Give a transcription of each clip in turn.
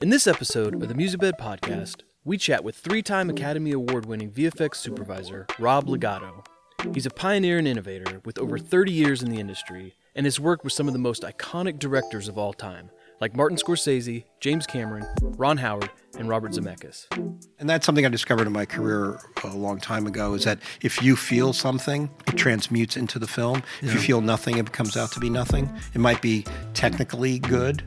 In this episode of the MusicBed podcast, we chat with three time Academy Award winning VFX supervisor Rob Legato. He's a pioneer and innovator with over 30 years in the industry and has worked with some of the most iconic directors of all time, like Martin Scorsese, James Cameron, Ron Howard, and Robert Zemeckis. And that's something I discovered in my career a long time ago is that if you feel something, it transmutes into the film. If you feel nothing, it comes out to be nothing. It might be technically good,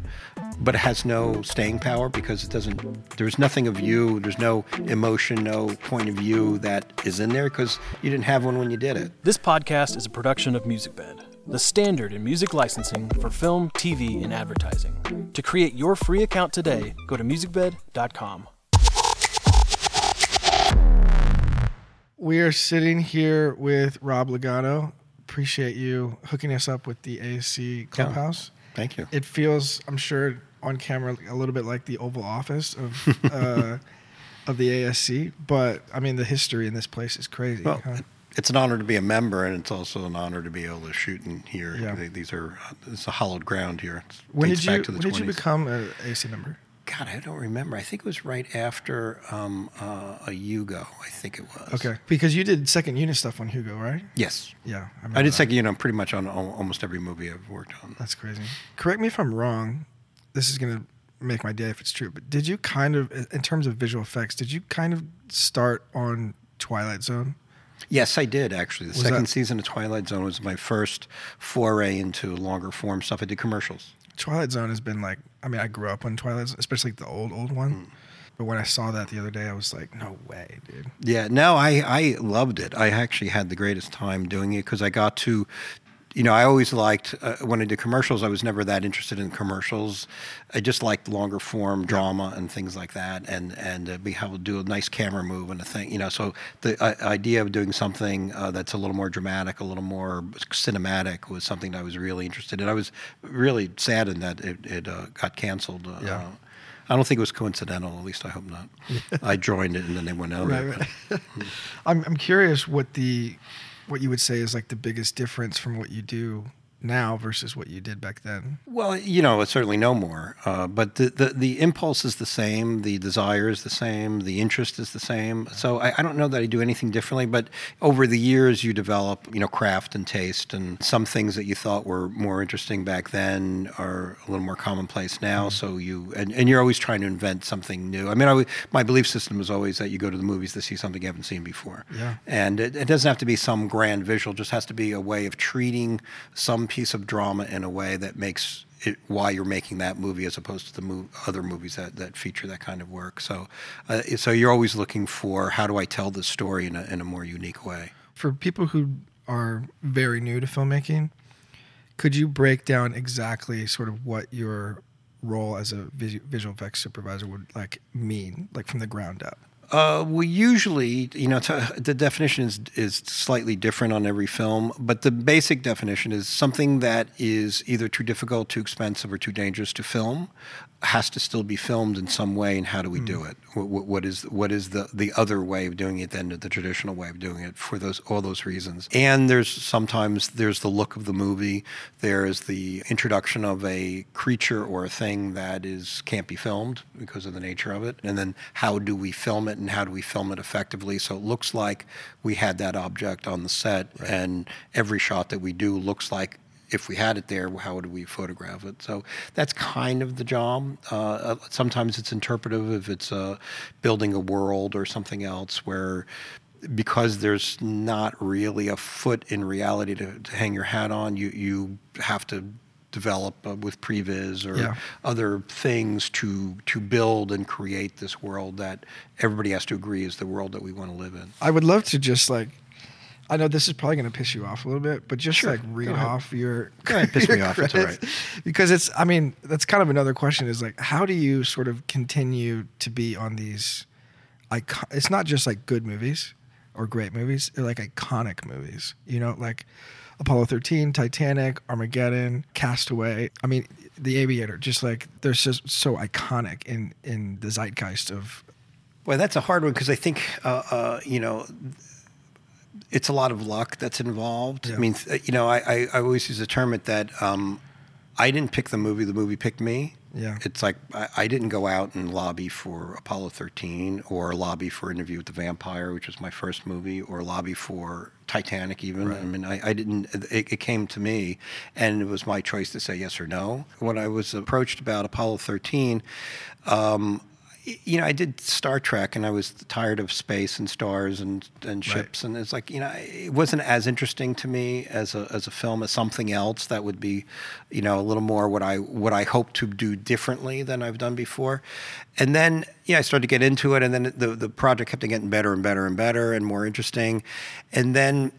but it has no staying power because it doesn't, there's nothing of you, there's no emotion, no point of view that is in there because you didn't have one when you did it. This podcast is a production of MusicBed, the standard in music licensing for film, TV, and advertising. To create your free account today, go to musicbed.com. We are sitting here with Rob Legato. Appreciate you hooking us up with the ASC Clubhouse. Thank you. It feels, I'm sure, on camera a little bit like the Oval Office of uh, of the ASC, but I mean the history in this place is crazy. Well, huh? it's an honor to be a member, and it's also an honor to be able to shoot in here. Yeah. They- These are it's a hollowed ground here. When did you back to the when did you become an ASC member? God, I don't remember. I think it was right after um, uh, a Hugo. I think it was. Okay, because you did second unit stuff on Hugo, right? Yes, Yeah, I remember did that. second. Know, pretty much on almost every movie I've worked on. That's crazy. Correct me if I'm wrong. This is gonna make my day if it's true. But did you kind of, in terms of visual effects, did you kind of start on Twilight Zone? Yes, I did actually. The Was second that- season of Twilight Zone was my first foray into longer form stuff. I did commercials. Twilight Zone has been like, I mean, I grew up on Twilight Zone, especially the old, old one. Hmm. But when I saw that the other day, I was like, no way, dude. Yeah, no, I, I loved it. I actually had the greatest time doing it because I got to, you know, I always liked, uh, when I did commercials, I was never that interested in commercials. I just liked longer form drama and things like that and, and uh, be able to do a nice camera move and a thing, you know. So the uh, idea of doing something uh, that's a little more dramatic, a little more cinematic was something that I was really interested in. I was really saddened that it, it uh, got canceled. Uh, Yeah. I don't think it was coincidental. At least I hope not. I joined it and then they went out. Right, right. I'm, I'm curious what the, what you would say is like the biggest difference from what you do now versus what you did back then. Well, you know, it's certainly no more. Uh, but the, the the impulse is the same, the desire is the same, the interest is the same. So I, I don't know that I do anything differently. But over the years, you develop, you know, craft and taste, and some things that you thought were more interesting back then are a little more commonplace now. So you and, and you're always trying to invent something new. I mean, I, my belief system is always that you go to the movies to see something you haven't seen before. Yeah. And it, it doesn't have to be some grand visual, it just has to be a way of treating some piece of drama in a way that makes it why you're making that movie as opposed to the other movies that, that feature that kind of work. So, uh, so you're always looking for how do I tell this story in a, in a more unique way. For people who are very new to filmmaking, could you break down exactly sort of what your role as a visual effects supervisor would like mean, like from the ground up? Uh, we usually, you know, t- the definition is is slightly different on every film, but the basic definition is something that is either too difficult, too expensive, or too dangerous to film has to still be filmed in some way. And how do we do hmm. it? What, what is what is the the other way of doing it than the traditional way of doing it for those all those reasons? And there's sometimes there's the look of the movie, there's the introduction of a creature or a thing that is can't be filmed because of the nature of it, and then how do we film it and how do we film it effectively so it looks like we had that object on the set, and every shot that we do looks like if we had it there, how would we photograph it? So that's kind of the job. Uh, sometimes it's interpretive if it's uh, building a world or something else where because there's not really a foot in reality to, to hang your hat on, you, you have to develop uh, with previs or Yeah. other things to to build and create this world that everybody has to agree is the world that we want to live in. I would love to just like, I know this is probably going to piss you off a little bit, but just Sure. like read off your. Go ahead, piss me off. It's all credits. Because it's, I mean, that's kind of another question is like, how do you sort of continue to be on these, icon- it's not just like good movies or great movies, they're like iconic movies, you know, like Apollo 13, Titanic, Armageddon, Cast Away. I mean, The Aviator, just like they're just so iconic in, in the zeitgeist of, Well, that's a hard one because I think uh, uh, you know it's a lot of luck that's involved. Yeah. I mean, you know, I, I, I always use the term it that um, I didn't pick the movie; the movie picked me. Yeah. It's like I, I didn't go out and lobby for Apollo 13 or lobby for Interview with the Vampire, which was my first movie, or lobby for Titanic even. I mean, I, I didn't, it, it came to me and it was my choice to say yes or no. When I was approached about Apollo 13, um, you know, I did Star Trek, and I was tired of space and stars and, and ships, and it's like you know, it wasn't as interesting to me as a as a film as something else that would be, you know, a little more what I what I hope to do differently than I've done before, and then yeah, I started to get into it, and then the the project kept getting better and better and better and more interesting, and then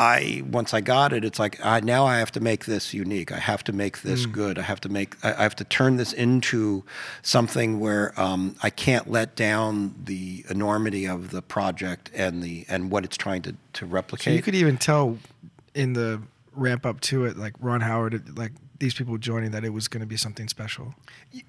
I once I got it, it's like I, now I have to make this unique. I have to make this Mm. good. I have to make. I, I have to turn this into something where um, I can't let down the enormity of the project and the and what it's trying to to So replicate. you could even tell in the ramp up to it, like Ron Howard, like these people joining, that it was going to be something special.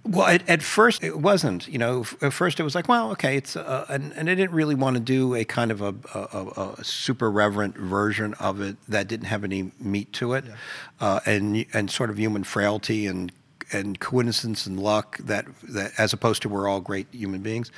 Well, at, at first it wasn't. You know, f- at first it was like, well, okay, it's uh, and and I didn't really want to do a kind of a, a, a super reverent version of it that didn't have any meat to it, uh, and and sort of human frailty and and coincidence and luck that that as opposed to we're all great human beings,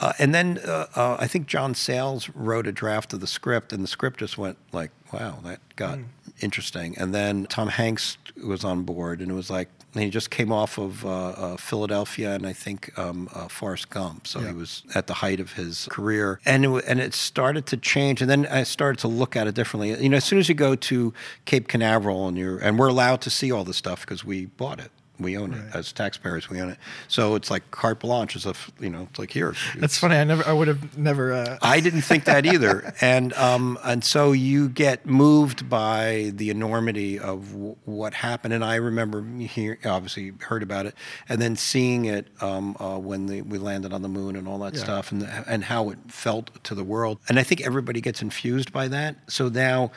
uh, and then uh, uh, I think John Sayles wrote a draft of the script, and the script just went like, wow, that got interesting, and then Tom Hanks was on board, and it was like. He just came off of uh, uh, Philadelphia and I think um, uh, Forrest Gump, so Yeah. he was at the height of his career, and it, and it started to change. And then I started to look at it differently. You know, as soon as you go to Cape Canaveral and you're and we're allowed to see all this stuff because we bought it, we own it as taxpayers, we own it. So it's like carte blanche, as if you know, it's like here. That's funny. I never, I would have never. Uh, I didn't think that either, and um, and so you get moved by the enormity of w- what happened. And I remember hear, obviously heard about it, and then seeing it um, uh, when the, we landed on the moon and all that Yeah. stuff, and the, and how it felt to the world. And I think everybody gets infused by that. So now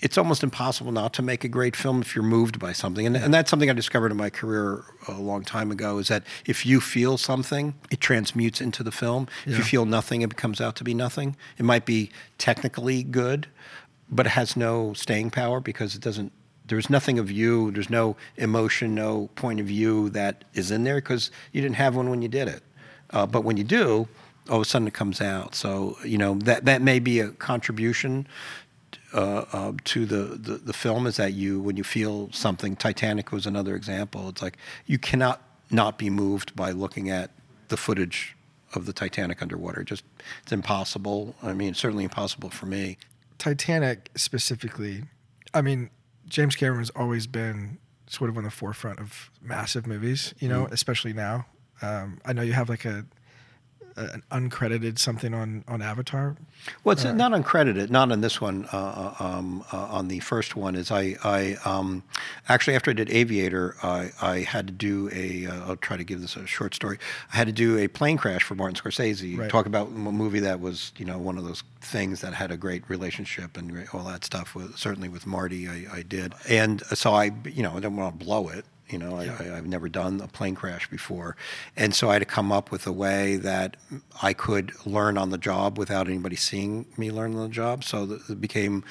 it's almost impossible not to make a great film if you're moved by something. And, and that's something I discovered in my career a long time ago is that if you feel something, it transmutes into the film. If you feel nothing, it comes out to be nothing. It might be technically good, but it has no staying power because it doesn't. There's nothing of you. There's no emotion, no point of view that is in there because you didn't have one when you did it. Uh, but when you do, all of a sudden it comes out. So you know that that may be a contribution uh, uh, to the, the the film is that you when you feel something. Titanic was another example. It's like you cannot not be moved by looking at the footage of the Titanic underwater. Just it's impossible. I mean, it's certainly impossible for me. Titanic specifically, I mean, James Cameron's always been sort of on the forefront of massive movies, you know, especially now. Um, I know you have like a an uncredited something on on Avatar. Well, it's not uncredited, not on this one. Uh, uh, um, uh, on the first one, is I, I um, actually after I did Aviator, I, I had to do a. Uh, I'll try to give this a short story. I had to do a plane crash for Martin Scorsese. Right. Talk about a movie that was, you know, one of those things that had a great relationship and all that stuff. With certainly with Marty, I, I did, and so I, you know, I don't want to blow it. You know, I, I, I've never done a plane crash before, and so I had to come up with a way that I could learn on the job without anybody seeing me learn on the job. So it became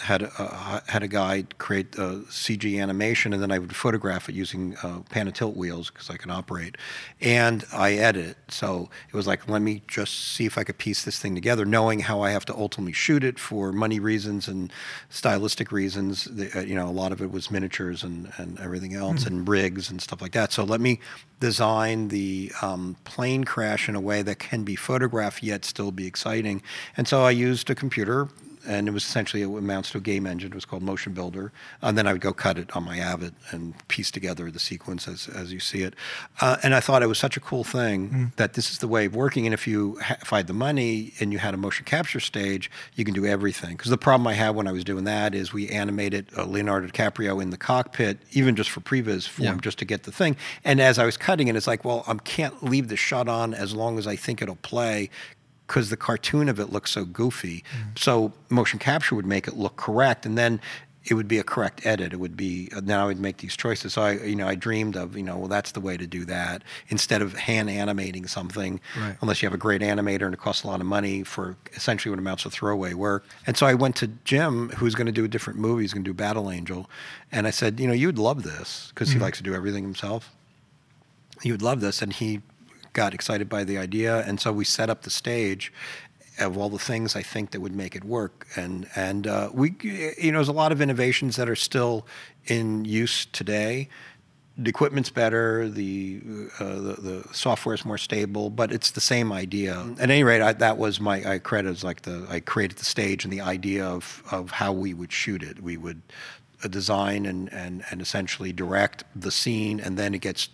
had a, uh, had a guy create a CG animation, and then I would photograph it using uh, pan and tilt wheels because I can operate, and I edit. it. So it was like, let me just see if I could piece this thing together, knowing how I have to ultimately shoot it for money reasons and stylistic reasons. The, uh, you know, a lot of it was miniatures and, and everything else, and rigs and stuff like that. So let me design the um, plane crash in a way that can be photographed yet still be exciting. And so I used a computer and it was essentially it amounts to a game engine. It was called MotionBuilder, and then I would go cut it on my Avid and piece together the sequence as as you see it. Uh, and I thought it was such a cool thing that this is the way of working. And if you ha- if I had the money and you had a motion capture stage, you can do everything. Because the problem I had when I was doing that is we animated uh, Leonardo DiCaprio in the cockpit, even just for previs form, Yeah. just to get the thing. And as I was cutting it, it's like, well, I can't leave the shot on as long as I think it'll play because the cartoon of it looks so goofy. Mm-hmm. So motion capture would make it look correct, and then it would be a correct edit. It would be uh, now I would make these choices. So I, you know, I dreamed of, you know, well, that's the way to do that instead of hand animating something, Right. unless you have a great animator and it costs a lot of money for essentially what amounts to throwaway work. And so I went to Jim, who's going to do a different movie. He's going to do Battle Angel, and I said, you know, you'd love this because he mm-hmm. likes to do everything himself. You would love this, and he got excited by the idea, and so we set up the stage of all the things I think that would make it work. And and uh, we, you know, there's a lot of innovations that are still in use today. The equipment's better, the uh, the, the software is more stable, but it's the same idea. At any rate, I, that was my I credit as like the I created the stage and the idea of of how we would shoot it. We would uh, design and and and essentially direct the scene, and then it gets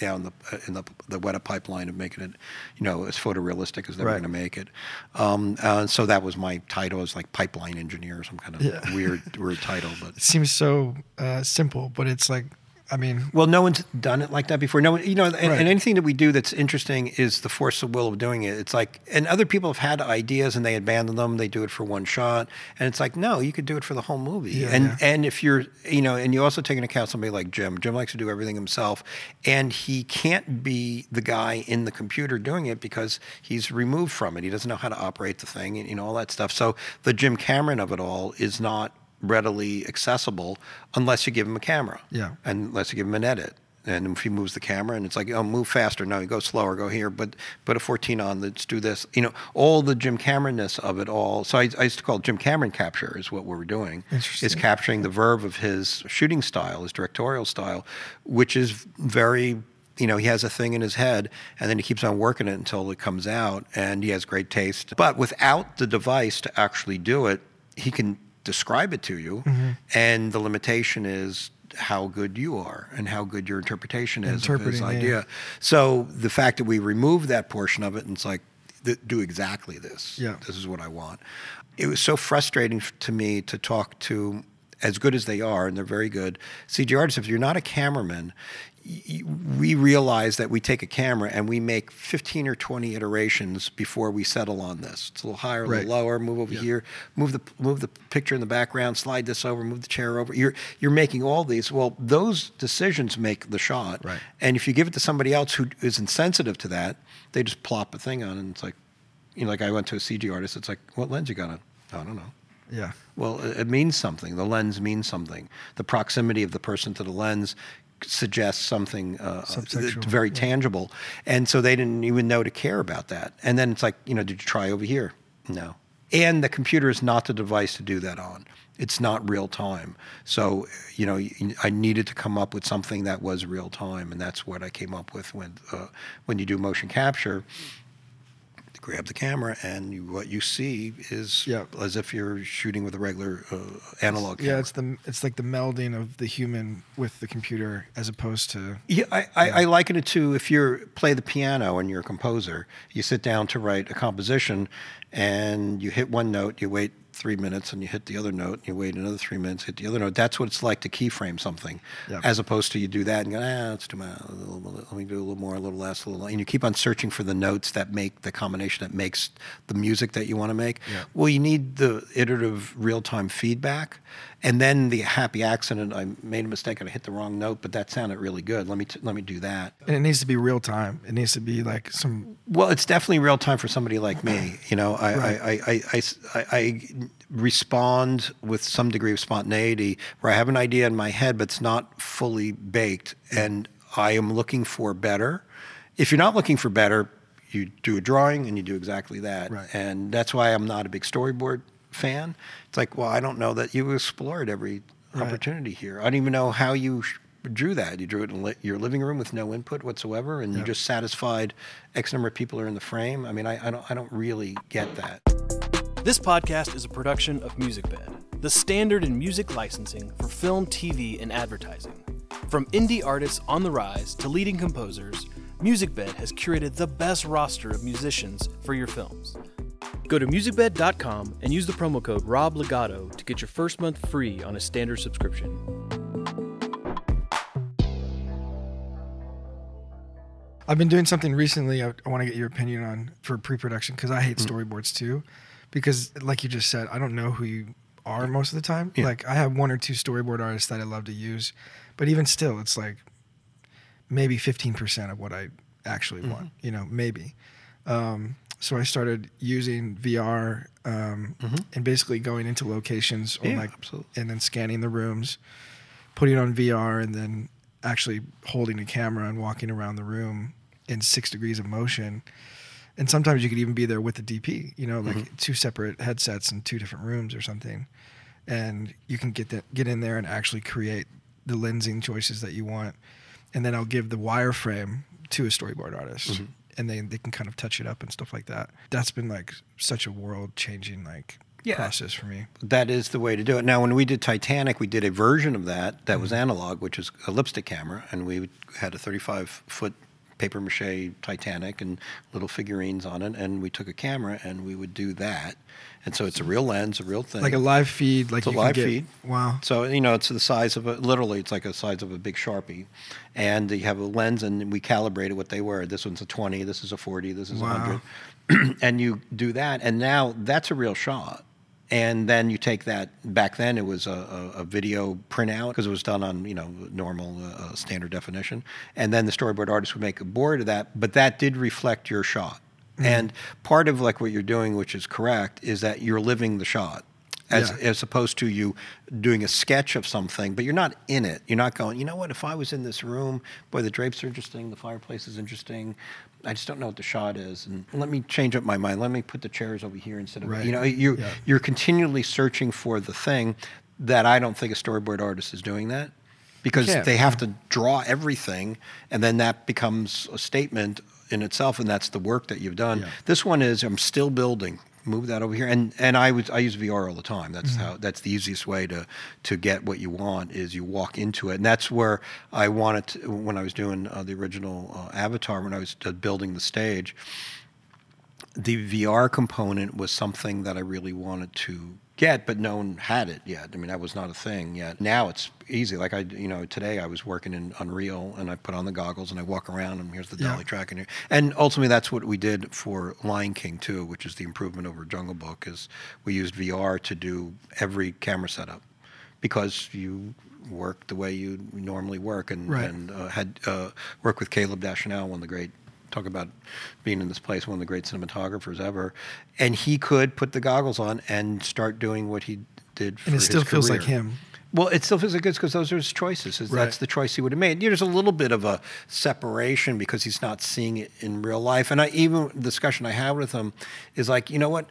down the uh, in the the Weta pipeline of making it, you know, as photorealistic as they were Right. going to make it. Um, uh, so that was my title as like pipeline engineer, or some kind of Yeah. weird weird title. But It seems so uh, simple, but it's like, I mean, well, no one's done it like that before. No one, you know, and, Right. and anything that we do that's interesting is the force of will of doing it. It's like, and other people have had ideas and they abandon them. They do it for one shot, and it's like, no, you could do it for the whole movie. Yeah, and yeah. and if you're, you know, and you also take into account somebody like Jim. Jim likes to do everything himself, and he can't be the guy in the computer doing it because he's removed from it. He doesn't know how to operate the thing, and you know all that stuff. So the Jim Cameron of it all is not readily accessible unless you give him a camera Yeah. and unless you give him an edit. And if he moves the camera and it's like, oh, move faster. No, you go slower, go here. But put a 14 on, let's do this. You know, all the Jim Cameron-ness of it all. So I, I used to call it Jim Cameron capture is what we were doing. Interesting. Is capturing the verve of his shooting style, his directorial style, which is very you know, he has a thing in his head and then he keeps on working it until it comes out and he has great taste. But without the device to actually do it, he can describe it to you mm-hmm. and the limitation is how good you are and how good your interpretation is of his Interpreting, yeah. idea. So the fact that we remove that portion of it and it's like, do exactly this. Yeah. This is what I want. It was so frustrating to me to talk to, as good as they are, and they're very good, CG artists. If you're not a cameraman, we realize that we take a camera and we make 15 or 20 iterations before we settle on this. It's a little higher, a Right. little lower. Move over Yeah. here. Move the move the picture in the background. Slide this over. Move the chair over. You're you're making all these. Well, those decisions make the shot. Right. And if you give it to somebody else who is insensitive to that, they just plop a thing on, and it's like, you know, like I went to a CG artist. It's like, what lens you got on? I don't know. yeah. Well, it means something. The lens means something. The proximity of the person to the lens suggests something uh, uh, very yeah. tangible. And so they didn't even know to care about that. And then it's like, you know, did you try over here? No. And the computer is not the device to do that on. It's not real time. So, you know, I needed to come up with something that was real time, and that's what I came up with when uh, when you do motion capture grab the camera and what you see is Yeah. as if you're shooting with a regular uh, analog camera. Yeah, it's the it's like the melding of the human with the computer as opposed to Yeah, I, I, I liken it to if you play the piano and you're a composer, you sit down to write a composition and you hit one note, you wait three minutes, and you hit the other note, and you wait another three minutes, hit the other note. That's what it's like to keyframe something, Yeah. as opposed to you do that and go, ah, it's too much. a little- Let me do a little more, a little less, a little. And you keep on searching for the notes that make the combination that makes the music that you want to make. Yeah. Well, you need the iterative real-time feedback, and then the happy accident. I made a mistake and I hit the wrong note, but that sounded really good. Let me t- let me do that. and it needs to be real time. It needs to be like some Well, it's definitely real time for somebody like me. You know, I, Right. I, I, I, I, I respond with some degree of spontaneity where I have an idea in my head, but it's not fully baked, and I am looking for better. If you're not looking for better, you do a drawing and you do exactly that. Right. And that's why I'm not a big storyboard fan. It's like, well, I don't know that you explored every Right. opportunity here. I don't even know how you sh- drew that. You drew it in li- your living room with no input whatsoever, and you just satisfied X number of people are in the frame. I mean, I, I don't, I don't really get that. This podcast is a production of MusicBed, the standard in music licensing for film, TV, and advertising. From indie artists on the rise to leading composers, MusicBed has curated the best roster of musicians for your films. Go to musicbed.com and use the promo code ROBLEGATO to get your first month free on a standard subscription. I've been doing something recently. I, I want to get your opinion on for pre-production because I hate Mm. storyboards too. Because, like you just said, I don't know who you are most of the time. Yeah. Like I have one or two storyboard artists that I love to use, but even still, it's like maybe fifteen percent of what I actually Mm-hmm. want. You know, maybe. Um, so I started using VR um, and basically going into locations Mm-hmm. Yeah, like, and then scanning the rooms, putting on VR, and then actually holding a camera and walking around the room in six degrees of motion. And sometimes you could even be there with the DP, you know, like Mm-hmm. two separate headsets in two different rooms or something, and you can get that, get in there and actually create the lensing choices that you want, and then I'll give the wireframe to a storyboard artist, Mm-hmm. And they they can kind of touch it up and stuff like that. That's been like such a world changing like Yeah. process for me. That is the way to do it. Now, when we did Titanic, we did a version of that that Mm-hmm. was analog, which is a lipstick camera, and we had a 35 foot paper mache Titanic and little figurines on it, and we took a camera and we would do that. And so it's a real lens, a real thing. Like a live feed, like It's a live get- feed. Wow. So you know, it's the size of a literally, it's like the size of a big sharpie, and you have a lens, and we calibrated what they were. This one's a twenty, this is a forty, this is a Wow. hundred, and you do that, and now that's a real shot. And then you take that. Back then, it was a, a, a video printout because it was done on you know normal uh, standard definition, and then the storyboard artist would make a board of that. But that did reflect your shot. And part of like what you're doing, which is correct, is that you're living the shot as Yeah. as opposed to you doing a sketch of something, but you're not in it. You're not going, you know what, if I was in this room, boy, the drapes are interesting, the fireplace is interesting. I just don't know what the shot is. And let me change up my mind. Let me put the chairs over here instead of Right. you know, you Yeah. you're continually searching for the thing that I don't think a storyboard artist is doing that. Because can't. they have to draw everything and then that becomes a statement in itself and that's the work that you've done. Yeah. This one is I'm still building. Move that over here, and and I was I use VR all the time. That's Mm-hmm. how that's the easiest way to to get what you want is you walk into it, and that's where I wanted to, when I was doing uh, the original uh, Avatar when I was uh, building the stage. The VR component was something that I really wanted to get, but no one had it yet. I mean, that was not a thing yet. Now it's easy. Like I, you know, today I was working in Unreal, and I put on the goggles and I walk around, and here's the Yeah. dolly track, and here. And ultimately, that's what we did for Lion King too, which is the improvement over Jungle Book. Is we used VR to do every camera setup because you work the way you normally work, and Right. and uh, had uh, worked with Caleb Deschanel, one of the great. Talk about being in this place, one of the great cinematographers ever, and he could put the goggles on and start doing what he did. For And it his still feels like career. him. Well, it still feels like it's because those are his choices. Right. That's the choice he would have made. You know, there's a little bit of a separation because he's not seeing it in real life. And I, even the discussion I had with him is like, you know what?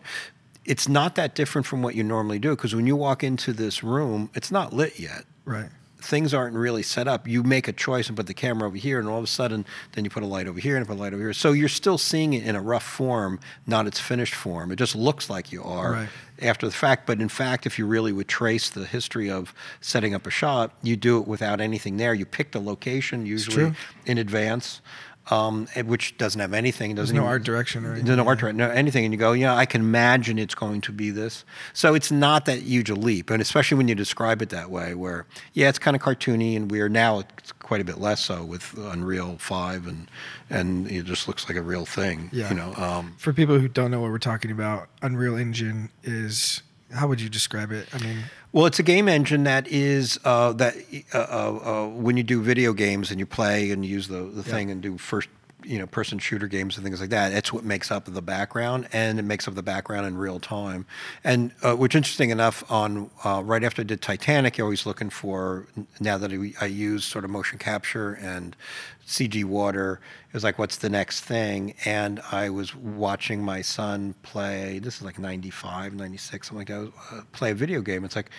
It's not that different from what you normally do because when you walk into this room, it's not lit yet Right. Things aren't really set up. You make a choice and put the camera over here, and all of a sudden, then you put a light over here and put a light over here. So you're still seeing it in a rough form, not its finished form. It just looks like you are Right. after the fact. But in fact, if you really would trace the history of setting up a shot, you do it without anything there. You pick the location usually in advance. Um, which doesn't have anything. It There's doesn't no even- art direction or anything. no art direction, no anything, and you go, yeah, I can imagine it's going to be this. So it's not that huge a leap, and especially when you describe it that way, where yeah, it's kind of cartoony and weird. Now it's quite a bit less so with Unreal Five, and and it just looks like a real thing. Yeah. you know. Um, For people who don't know what we're talking about, Unreal Engine is how would you describe it? I mean, Well, it's a game engine that is uh, that uh, uh, uh, when you do video games and you play and you use the, the Yeah. thing and do first you know person shooter games and things like that. That's what makes up the background, and it makes up the background in real time. And uh, which interesting enough, on uh, right after I did Titanic, you're always looking for now that I, I use sort of motion capture and CG water. It was like, what's the next thing? And I was watching my son play. This is like 95, 96, something like that. Uh, play a video game. It's like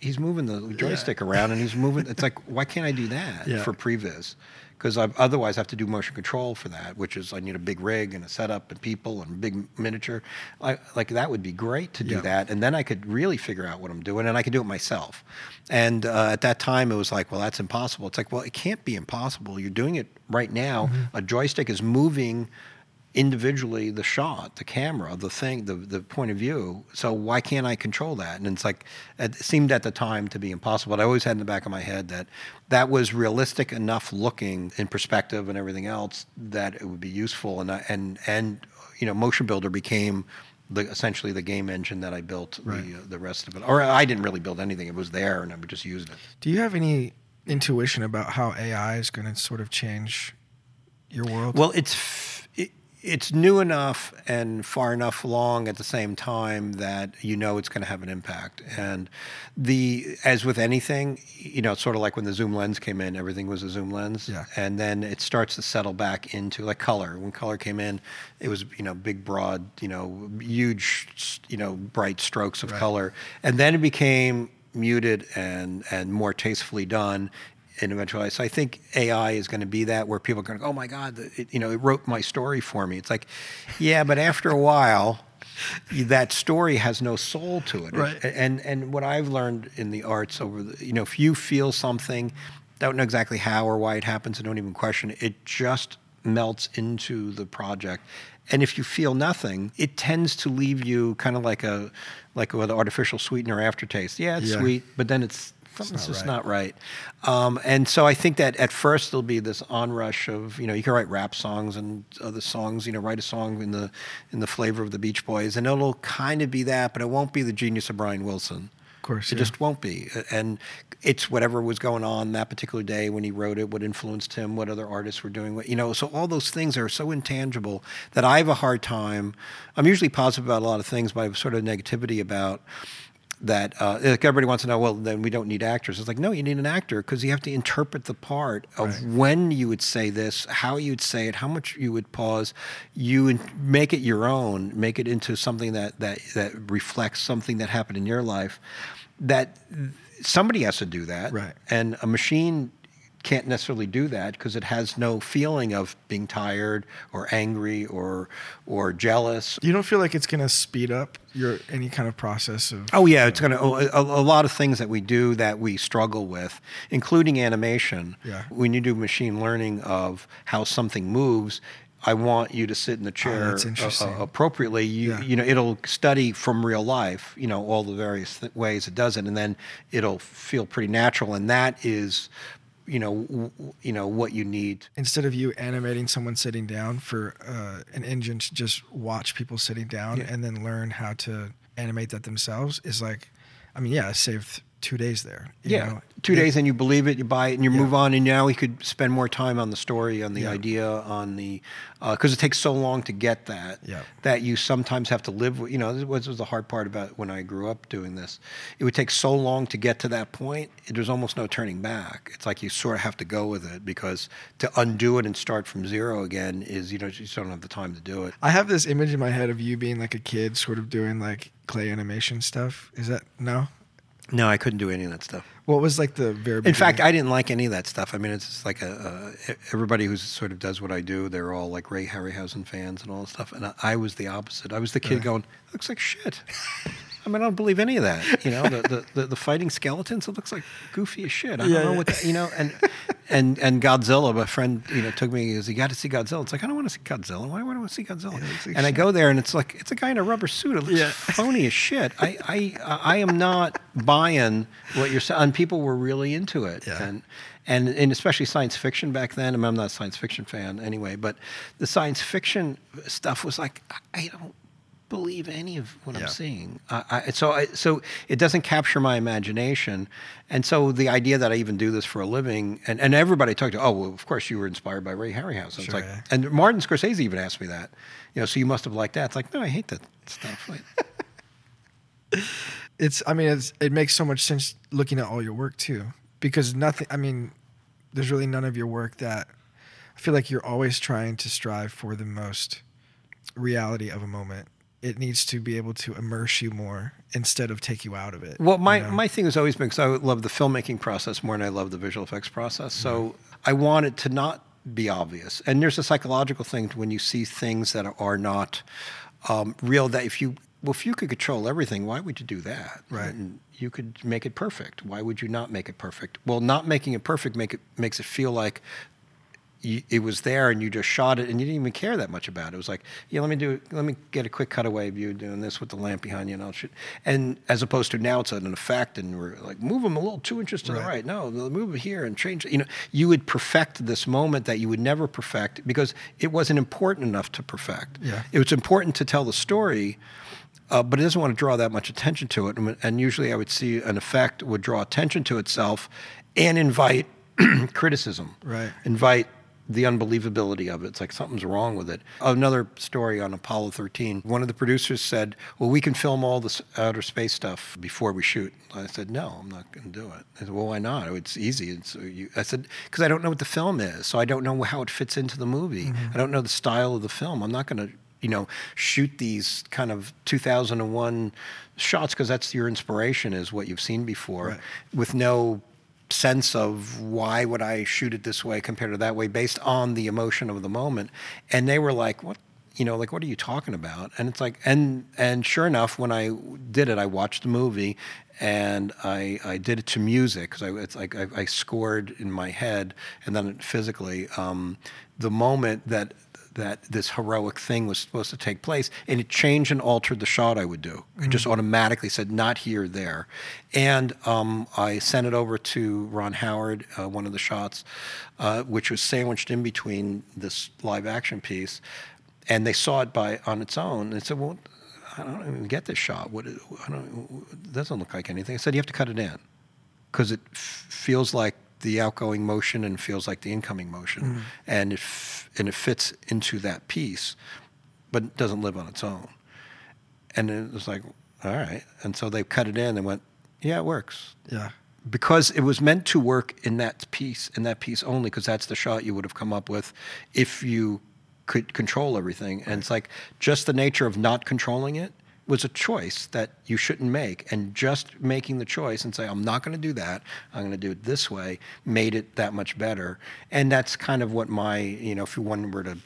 he's moving the joystick around and he's moving. It's like, why can't I do that Yeah. for previs? Because I otherwise have to do motion control for that, which is I need a big rig and a setup and people and big miniature. I, like that would be great to do Yeah. that, and then I could really figure out what I'm doing, and I could do it myself. And uh, at that time, it was like, well, that's impossible. It's like, well, it can't be impossible. You're doing it right now. Mm-hmm. A joystick is moving individually the shot, the camera, the thing, the the point of view. So why can't I control that? And it's like it seemed at the time to be impossible. But I always had in the back of my head that that was realistic enough looking in perspective and everything else that it would be useful. And I, and and you know, MotionBuilder became the essentially the game engine that I built Right. the uh, the rest of it. Or I didn't really build anything; it was there, and I would just use it. Do you have any intuition about how AI is going to sort of change your world? Well, it's it's new enough and far enough along at the same time that you know it's going to have an impact. And the as with anything, you know, it's sort of like when the zoom lens came in, everything was a zoom lens. Yeah. And then it starts to settle back into like color. When color came in, it was you know big, broad, you know, huge, you know, bright strokes of Right. color, and then it became muted and and more tastefully done and eventually so i think ai is going to be that where people are going to go oh my god the- it, you know it wrote my story for me it's like yeah but after a while that story has no soul to it Right. and and what i've learned in the arts over the you know if you feel something don't know exactly how or why it happens and don't even question it it just melts into the project and if you feel nothing it tends to leave you kind of like a like with artificial sweetener aftertaste yeah it's Yeah. sweet but then it's something's just not right. Um, and so I think that at first there'll be this onrush of you know you can write rap songs and other songs you know write a song in the in the flavor of the Beach Boys and it'll kind of be that but it won't be the genius of Brian Wilson. of course, It yeah. just won't be. And it's whatever was going on that particular day when he wrote it, what influenced him, what other artists were doing, what, you know, so all those things are so intangible that I have a hard time. I'm usually positive about a lot of things, but I have sort of negativity about that uh, like everybody wants to know well then we don't need actors it's like no you need an actor because you have to interpret the part of Right. when you would say this how you'd say it how much you would pause you make it your own make it into something that that that reflects something that happened in your life that somebody has to do that Right. and a machine can't necessarily do that because it has no feeling of being tired or angry or or jealous you don't feel like it's going to speed up your any kind of process of Oh yeah, it's gonna a, a a lot of things that we do that we struggle with, including animation. Yeah. When you do machine learning of how something moves, I want you to sit in the chair Oh, interesting. uh, appropriately. You Yeah. you know it'll study from real life. You know all the various th- ways it does it, and then it'll feel pretty natural. And that is, you know, w- you know what you need. instead of you animating someone sitting down for uh, an engine to just watch people sitting down Yeah. and then learn how to animate that themselves is like i mean yeah saved two days there you Yeah, know? two days and you believe it, you buy it, and you Yeah. move on. And now we could spend more time on the story, on the Yeah. idea, on the uh, because it takes so long to get that Yeah. that you sometimes have to live with. You know, this was, was the hard part about when I grew up doing this. It would take so long to get to that point. There's almost no turning back. It's like you sort of have to go with it because to undo it and start from zero again is you know you just don't have the time to do it. i have this image in my head of you being like a kid sort of doing like clay animation stuff is that no No, I couldn't do any of that stuff. what was like the very In fact. I didn't like any of that stuff. I mean, it's just like a, everybody who sort of does what I do. They're all like Ray Harryhausen fans and all this stuff, and I, I was the opposite. I was the kid Really? going, "Looks like shit." I mean, I don't believe any of that. You know, the, the, the, the fighting skeletons. It looks like goofy as shit. I Yeah, don't know yeah. what that, you know. And and and Godzilla. My friend, you know, took me. Is you got to see Godzilla? It's like I don't want to see Godzilla. Why would I want to see Godzilla? Yeah, and I go there, and it's like it's a guy in a rubber suit. It looks Yeah. phony as shit. I, I I am not buying what you're saying. And people were really into it, Yeah. and and and especially science fiction back then. I mean, I'm not a science fiction fan anyway, but the science fiction stuff was like I- I don't believe any of what Yeah. I'm seeing. I, I, so I, so it doesn't capture my imagination, and so the idea that I even do this for a living, and, and everybody I talked to, oh well, of course you were inspired by Ray Harryhausen. It's Sure, like, yeah. and Martin Scorsese even asked me that, you know, so you must have liked that. It's like, no, I hate that stuff. It's i mean it's, it makes so much sense looking at all your work too because nothing i mean there's really none of your work that i feel like you're always trying to strive for the most reality of a moment it needs to be able to immerse you more instead of take you out of it Well, my, you know? my thing has always been because I love the filmmaking process more than I love the visual effects process. So I want it to not be obvious. And there's a psychological thing to when you see things that are not um, real. That if you well, if you could control everything, why would you do that? Right. And you could make it perfect. Why would you not make it perfect? Well, not making it perfect make it makes it feel like you, it was there and you just shot it and you didn't even care that much about it. It was like, yeah, let me do, let me get a quick cutaway of you doing this with the lamp behind you and I'll shoot. And as opposed to now, it's an effect and we're like, move them a little two inches to the Right. right. No, move it here and change. You know, you would perfect this moment that you would never perfect because it wasn't important enough to perfect. Yeah. It was important to tell the story. Uh, but it doesn't want to draw that much attention to it. And, and usually I would see an effect would draw attention to itself and invite criticism. Right. Invite the unbelievability of it. It's like something's wrong with it. Another story on Apollo 13. One of the producers said, "Well, we can film all this outer space stuff before we shoot." I said, "No, I'm not going to do it." I said, "Well, why not? It's easy." It's, uh, you, I said, "Because I don't know what the film is, so I don't know how it fits into the movie. Mm-hmm. I don't know the style of the film. I'm not going to." You know, shoot these kind of 2001 shots because that's your inspiration, is what you've seen before, Right. with no sense of why would I shoot it this way compared to that way based on the emotion of the moment. And they were like, what? You know, like, what are you talking about? And it's like, and and sure enough, when I did it, I watched the movie, and I I did it to music because I it's like I, I scored in my head and then physically um, the moment that that this heroic thing was supposed to take place, and it changed and altered the shot I would do. It just automatically said not here, there, and um, I sent it over to Ron Howard, uh, one of the shots, uh, which was sandwiched in between this live action piece, and they saw it by on its own. and said, "Well, I don't even get this shot. What? I don't. It doesn't look like anything." I said, "You have to cut it in." because it f- feels like the outgoing motion and feels like the incoming motion, and it f- and it fits into that piece, but it doesn't live on its own. And it was like, all right. And so they cut it in and went, yeah, it works Yeah. because it was meant to work in that piece, in that piece only, because that's the shot you would have come up with if you could control everything. And it's like just the nature of not controlling it was a choice that you shouldn't make. And just making the choice and say, I'm not going to do that, I'm going to do it this way, made it that much better. And that's kind of what my, you know, if one were to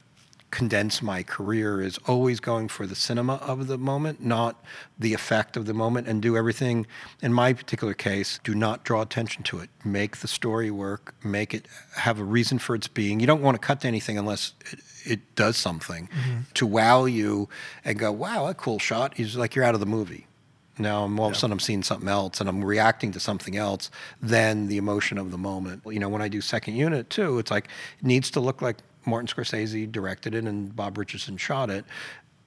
condense my career is always going for the cinema of the moment, not the effect of the moment, and do everything. In my particular case, do not draw attention to it. Make the story work. Make it have a reason for its being. You don't want to cut to anything unless it, it does something mm-hmm. to wow you and go, "Wow, a cool shot." It's like you're out of the movie. Now I'm all of a sudden I'm seeing something else and I'm reacting to something else than the emotion of the moment. You know, when I do second unit too, it's like it needs to look like Martin Scorsese directed it and Bob Richardson shot it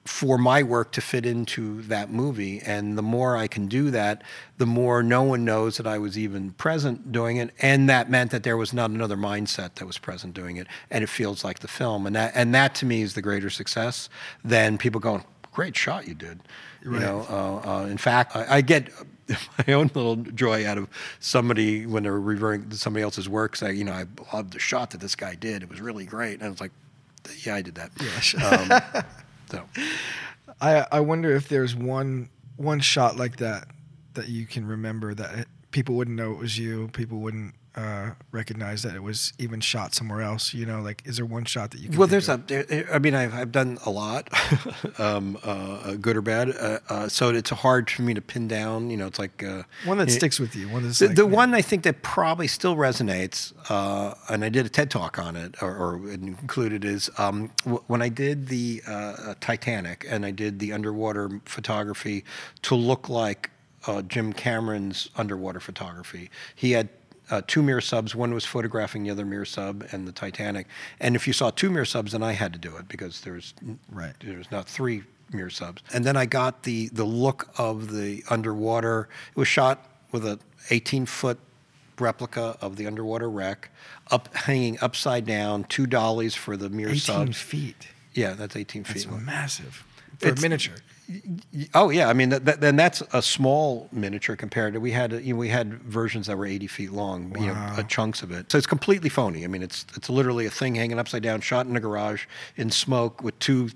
for my work to fit into that movie. And the more I can do that, the more no one knows that I was even present doing it. And that meant that there was not another mindset that was present doing it. And it feels like the film. And that, and that to me is the greater success than people going, great shot you did. You know, uh, uh, in fact, I, I get my own little joy out of somebody when they're reviewing somebody else's work saying, you know, I love the shot that this guy did. It was really great. And I was like, yeah, I did that. Um, so, I I wonder if there's one one shot like that that you can remember that people wouldn't know it was you. People wouldn't uh, recognize that it was even shot somewhere else. You know, like is there one shot that you? Can well, there's of? a. There, I mean, I've, I've done a lot, um, uh, good or bad. Uh, uh, so it's hard for me to pin down. You know, it's like uh, one that you- sticks with you. One that's The, like, the one I think that probably still resonates, uh, and I did a TED talk on it, or, or included is um, w- when I did the uh, Titanic and I did the underwater photography to look like uh, Jim Cameron's underwater photography. He had uh, two Mir subs. One was photographing the other Mir sub and the Titanic. And if you saw two Mir subs, then I had to do it because there's Right. there's not three Mir subs. And then I got the the look of the underwater. It was shot with a 18 foot replica of the underwater wreck, up hanging upside down, two dollies for the Mir 18 subs. feet. Yeah, that's 18 That's feet. long. massive for It's- a miniature. Oh yeah, I mean, that, that, then that's a small miniature compared to we had you know, we had versions that were 80 feet long, you know, uh, chunks of it. So it's completely phony. I mean, it's it's literally a thing hanging upside down, shot in a garage in smoke with two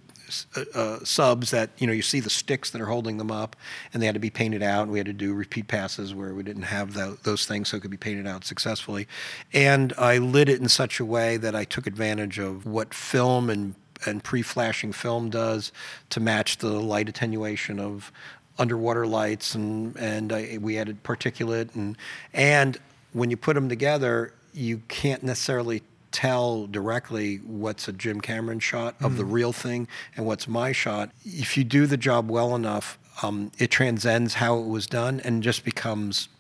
uh, uh, subs that you know you see the sticks that are holding them up, and they had to be painted out. And we had to do repeat passes where we didn't have tho- those things, so it could be painted out successfully. And I lit it in such a way that I took advantage of what film and and pre-flashing film does to match the light attenuation of underwater lights and and I, we added particulate and and when you put them together you can't necessarily tell directly what's a Jim Cameron shot of the real thing and what's my shot. If you do the job well enough, um, it transcends how it was done and just becomes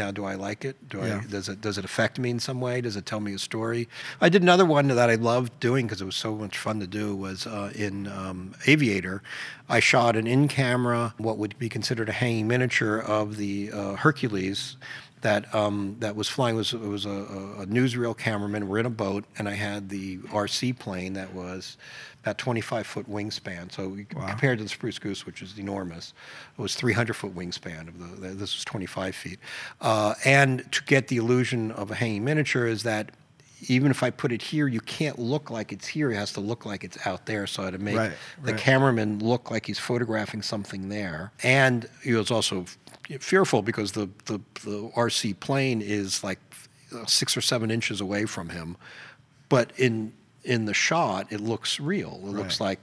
now do I like it? Do Yeah. I does it does it affect me in some way? Does it tell me a story? I did another one that I loved doing because it was so much fun to do was uh, in um, Aviator. I shot an in camera what would be considered a hanging miniature of the uh, Hercules that um, that was flying was it was a, a newsreel cameraman. We're in a boat, and I had the RC plane that was about 25 foot wingspan. So Wow. compared to the Spruce Goose, which is enormous, it was 300 foot wingspan. Of the this was 25 feet, uh, and to get the illusion of a hanging miniature is that. Even if I put it here, you can't look like it's here. It has to look like it's out there. So I had to make Right, the right. cameraman look like he's photographing something there. And he was also fearful because the, the, the RC plane is like six or seven inches away from him. But in, in the shot, it looks real. It looks like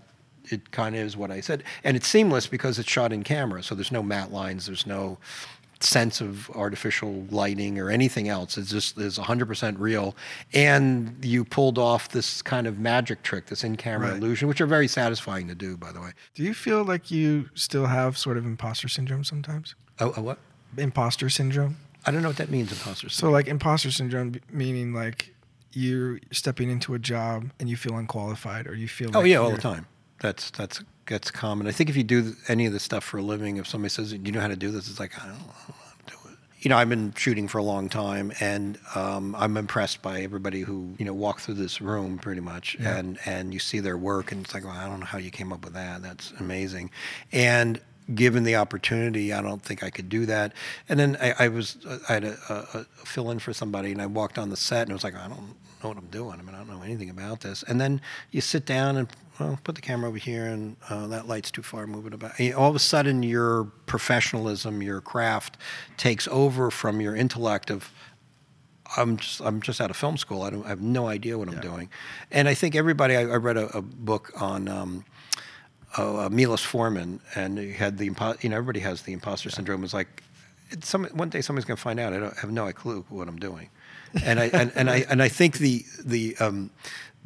it kind of is what I said. And it's seamless because it's shot in camera. So there's no matte lines, there's no sense of artificial lighting or anything else. It's just is 100% real. And you pulled off this kind of magic trick, this in-camera Right. illusion, which are very satisfying to do, by the way. Do you feel like you still have sort of imposter syndrome sometimes? Oh, oh, what? Imposter syndrome. I don't know what that means, imposter syndrome. So like imposter syndrome meaning like you're stepping into a job and you feel unqualified or you feel Oh like yeah, all the time. That's that's that's common. I think if you do any of this stuff for a living, if somebody says, "Do you know how to do this?" It's like I don't, I don't know how to do it. You know, I've been shooting for a long time, and um, I'm impressed by everybody who you know walk through this room pretty much, Yeah. and and you see their work, and it's like, well, I don't know how you came up with that. That's amazing, and. Given the opportunity, I don't think I could do that. And then I, I was, I had a, a, a fill in for somebody, and I walked on the set, and it was like, I don't know what I'm doing. I mean, I don't know anything about this. And then you sit down and well, put the camera over here, and uh, that light's too far. Move it about. And all of a sudden, your professionalism, your craft, takes over from your intellect of. I'm just I'm just out of film school. I don't I have no idea what I'm Yeah. doing, and I think everybody. I, I read a, a book on. Um, uh, Milos Forman, and he had the impo- you know everybody has the imposter syndrome. It's like it's some one day somebody's going to find out. I don't have no clue what I'm doing, and I and, and I and I think the the um,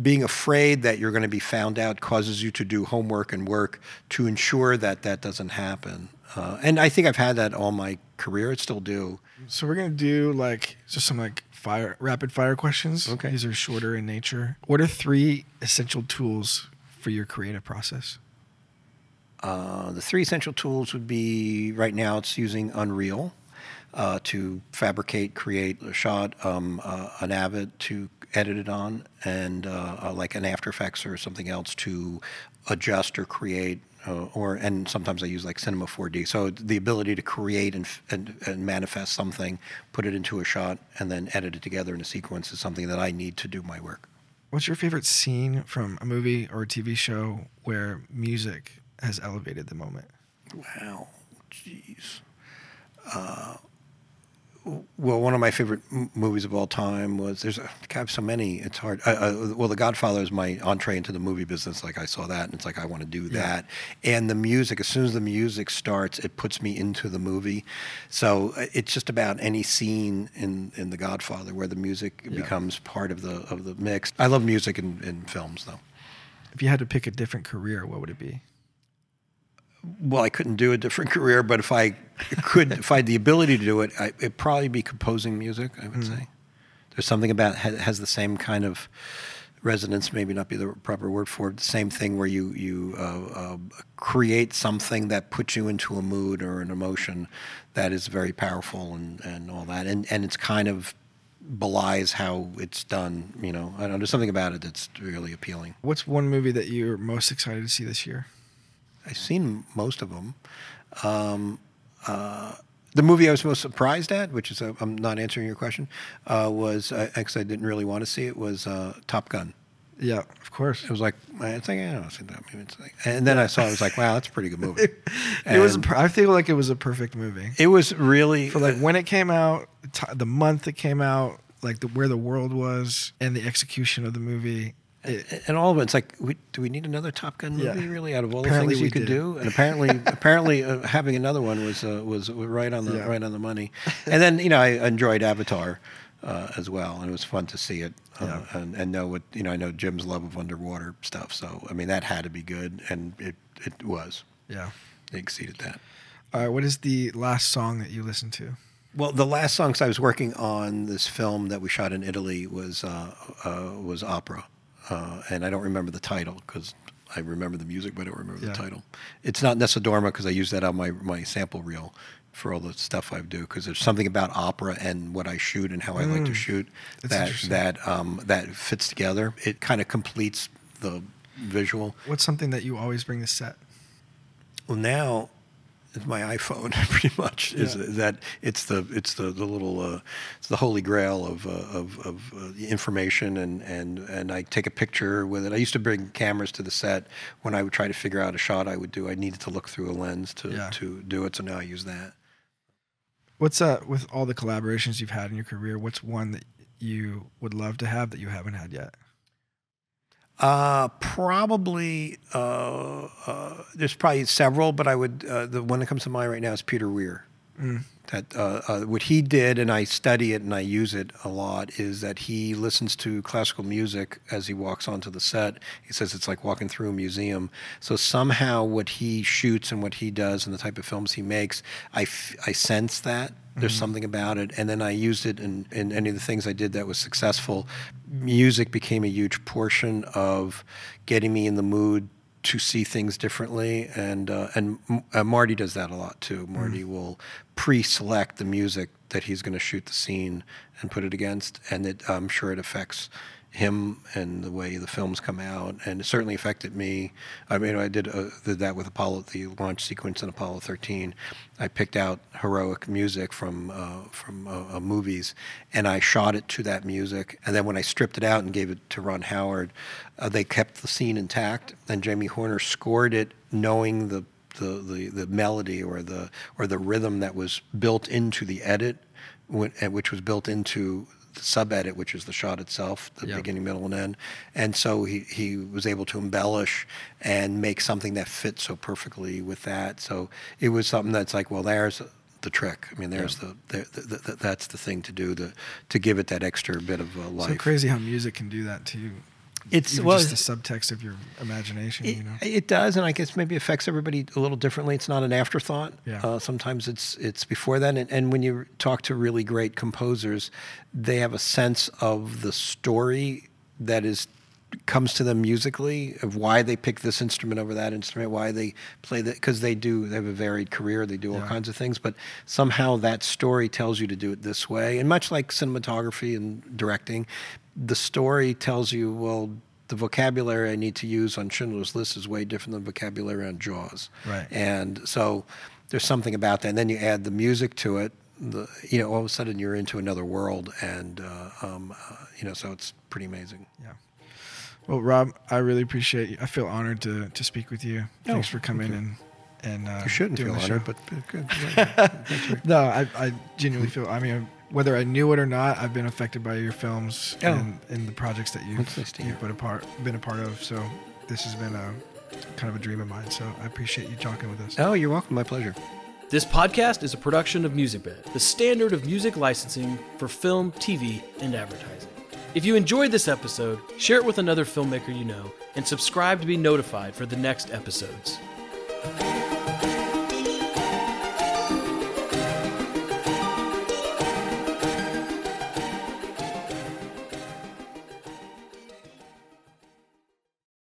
being afraid that you're going to be found out causes you to do homework and work to ensure that that doesn't happen. Uh, and I think I've had that all my career. I still do. So we're gonna do like just some like fire rapid fire questions. Okay. These are shorter in nature. What are three essential tools for your creative process? Uh, the three essential tools would be right now it's using Unreal uh, to fabricate, create a shot, um, uh, an Avid to edit it on, and uh, uh, like an After Effects or something else to adjust or create. Uh, or and sometimes I use like Cinema 4D. So the ability to create and, and and manifest something, put it into a shot, and then edit it together in a sequence is something that I need to do my work. What's your favorite scene from a movie or a TV show where music has elevated the moment? Wow, jeez. Uh, well, one of my favorite m- movies of all time was there's a, God, so many. It's hard. Uh, uh, well, The Godfather is my entree into the movie business. Like I saw that, and it's like I want to do that. And the music, as soon as the music starts, it puts me into the movie. So uh, it's just about any scene in, in The Godfather where the music Yeah. becomes part of the of the mix. I love music in, in films, though. If you had to pick a different career, what would it be? Well, I couldn't do a different career, but if I could, if I had the ability to do it, I, it'd probably be composing music. I would say there's something about ha- has the same kind of resonance, maybe not be the proper word for it. The same thing where you you uh, uh, create something that puts you into a mood or an emotion that is very powerful and, and all that, and and it's kind of belies how it's done. You know, I don't know. There's something about it that's really appealing. What's one movie that you're most excited to see this year? I've seen most of them. Um, uh, the movie I was most surprised at, which is uh, I'm not answering your question, uh, was uh, actually I didn't really want to see it. Was uh, Top Gun. Yeah, of course. It was like I like I don't see that movie. Like, and then I saw it, I was like, wow, that's a pretty good movie. it was. I feel like it was a perfect movie It was really for like when it came out, the the month it came out, like the where the world was, and the execution of the movie. It, and all of it, it's like, we, do we need another Top Gun movie? Yeah. Really, out of all Apparently the things you we could do, and apparently, apparently, uh, having another one was uh, was right on the Yeah. right on the money. And then, you know, I enjoyed Avatar. uh, as well, and it was fun to see it uh, Yeah. and, and know what you know. I know Jim's love of underwater stuff, so I mean that had to be good, and it it was. Yeah. They exceeded that. All right. What is the last song that you listened to? Well, the last songs I was working on this film that we shot in Italy was uh, uh, was opera, uh, and I don't remember the title because I remember the music, but I don't remember Yeah. the title. It's not Nessun dorma because I use that on my my sample reel for all the stuff I do because there's something about opera and what I shoot and how I like to shoot Mm. That's that that um, that fits together. It kind of completes the visual. What's something that you always bring to set? Well, now it's my iPhone. Pretty much is Yeah. that it's the it's the, the little uh, it's the holy grail of uh, of, of uh, information and and and I take a picture with it. I used to bring cameras to the set when I would try to figure out a shot I would do. I needed to look through a lens to Yeah. to do it. So now I use that. What's uh with all the collaborations you've had in your career? What's one that you would love to have that you haven't had yet? Uh, probably uh, uh, there's probably several, but I would uh, the one that comes to mind right now is Peter Weir. That uh, uh, what he did, and I study it and I use it a lot, is that he listens to classical music as he walks onto the set. He says it's like walking through a museum. So somehow, what he shoots and what he does and the type of films he makes, I, f- I sense that there's something about it, and then I used it in, in any of the things I did that was successful. Music became a huge portion of getting me in the mood to see things differently, and uh, and uh, Marty does that a lot too. Marty will pre-select the music that he's going to shoot the scene and put it against, and it, I'm sure it affects him and the way the films come out, and it certainly affected me. I mean, I did, uh, did that with Apollo, the launch sequence in Apollo 13. I picked out heroic music from uh, from uh, uh, movies, and I shot it to that music. And then when I stripped it out and gave it to Ron Howard, uh, they kept the scene intact, and Jamie Horner scored it knowing the the, the, the melody or the or the rhythm that was built into the edit, which was built into the sub edit, which is the shot itself, the Yeah. beginning, middle, and end. And so he, he was able to embellish and make something that fit so perfectly with that. So it was something that's like, well, there's the trick. I mean, there's the, the, the, the that's the thing to do to to give it that extra bit of uh, life. So crazy how music can do that to you. It's well, just the subtext of your imagination. It, you know. it does, and I guess maybe affects everybody a little differently. It's not an afterthought. Yeah. Uh, sometimes it's it's before that, and, and when you talk to really great composers, they have a sense of the story that is comes to them musically of why they pick this instrument over that instrument, why they play that because they do they have a varied career, they do all Yeah. kinds of things, but somehow that story tells you to do it this way. And much like cinematography and directing, the story tells you well the vocabulary I need to use on Schindler's List is way different than vocabulary on Jaws. Right. And so there's something about that. And then you add the music to it. The, you know, all of a sudden you're into another world, and uh, um, uh, you know, so it's pretty amazing. Yeah. Well, Rob, I really appreciate you. I feel honored to to speak with you. Oh, Thanks for coming and and uh, You shouldn't doing feel the honored, but but good. That's right. No, I, I genuinely feel. I mean, whether I knew it or not, I've been affected by your films Oh. and, and the projects that you've, nice you've hear. been a part been a part of. So this has been a kind of a dream of mine. So I appreciate you talking with us. Oh, you're welcome. My pleasure. This podcast is a production of MusicBed, the standard of music licensing for film, TV, and advertising. If you enjoyed this episode, share it with another filmmaker you know, and subscribe to be notified for the next episodes.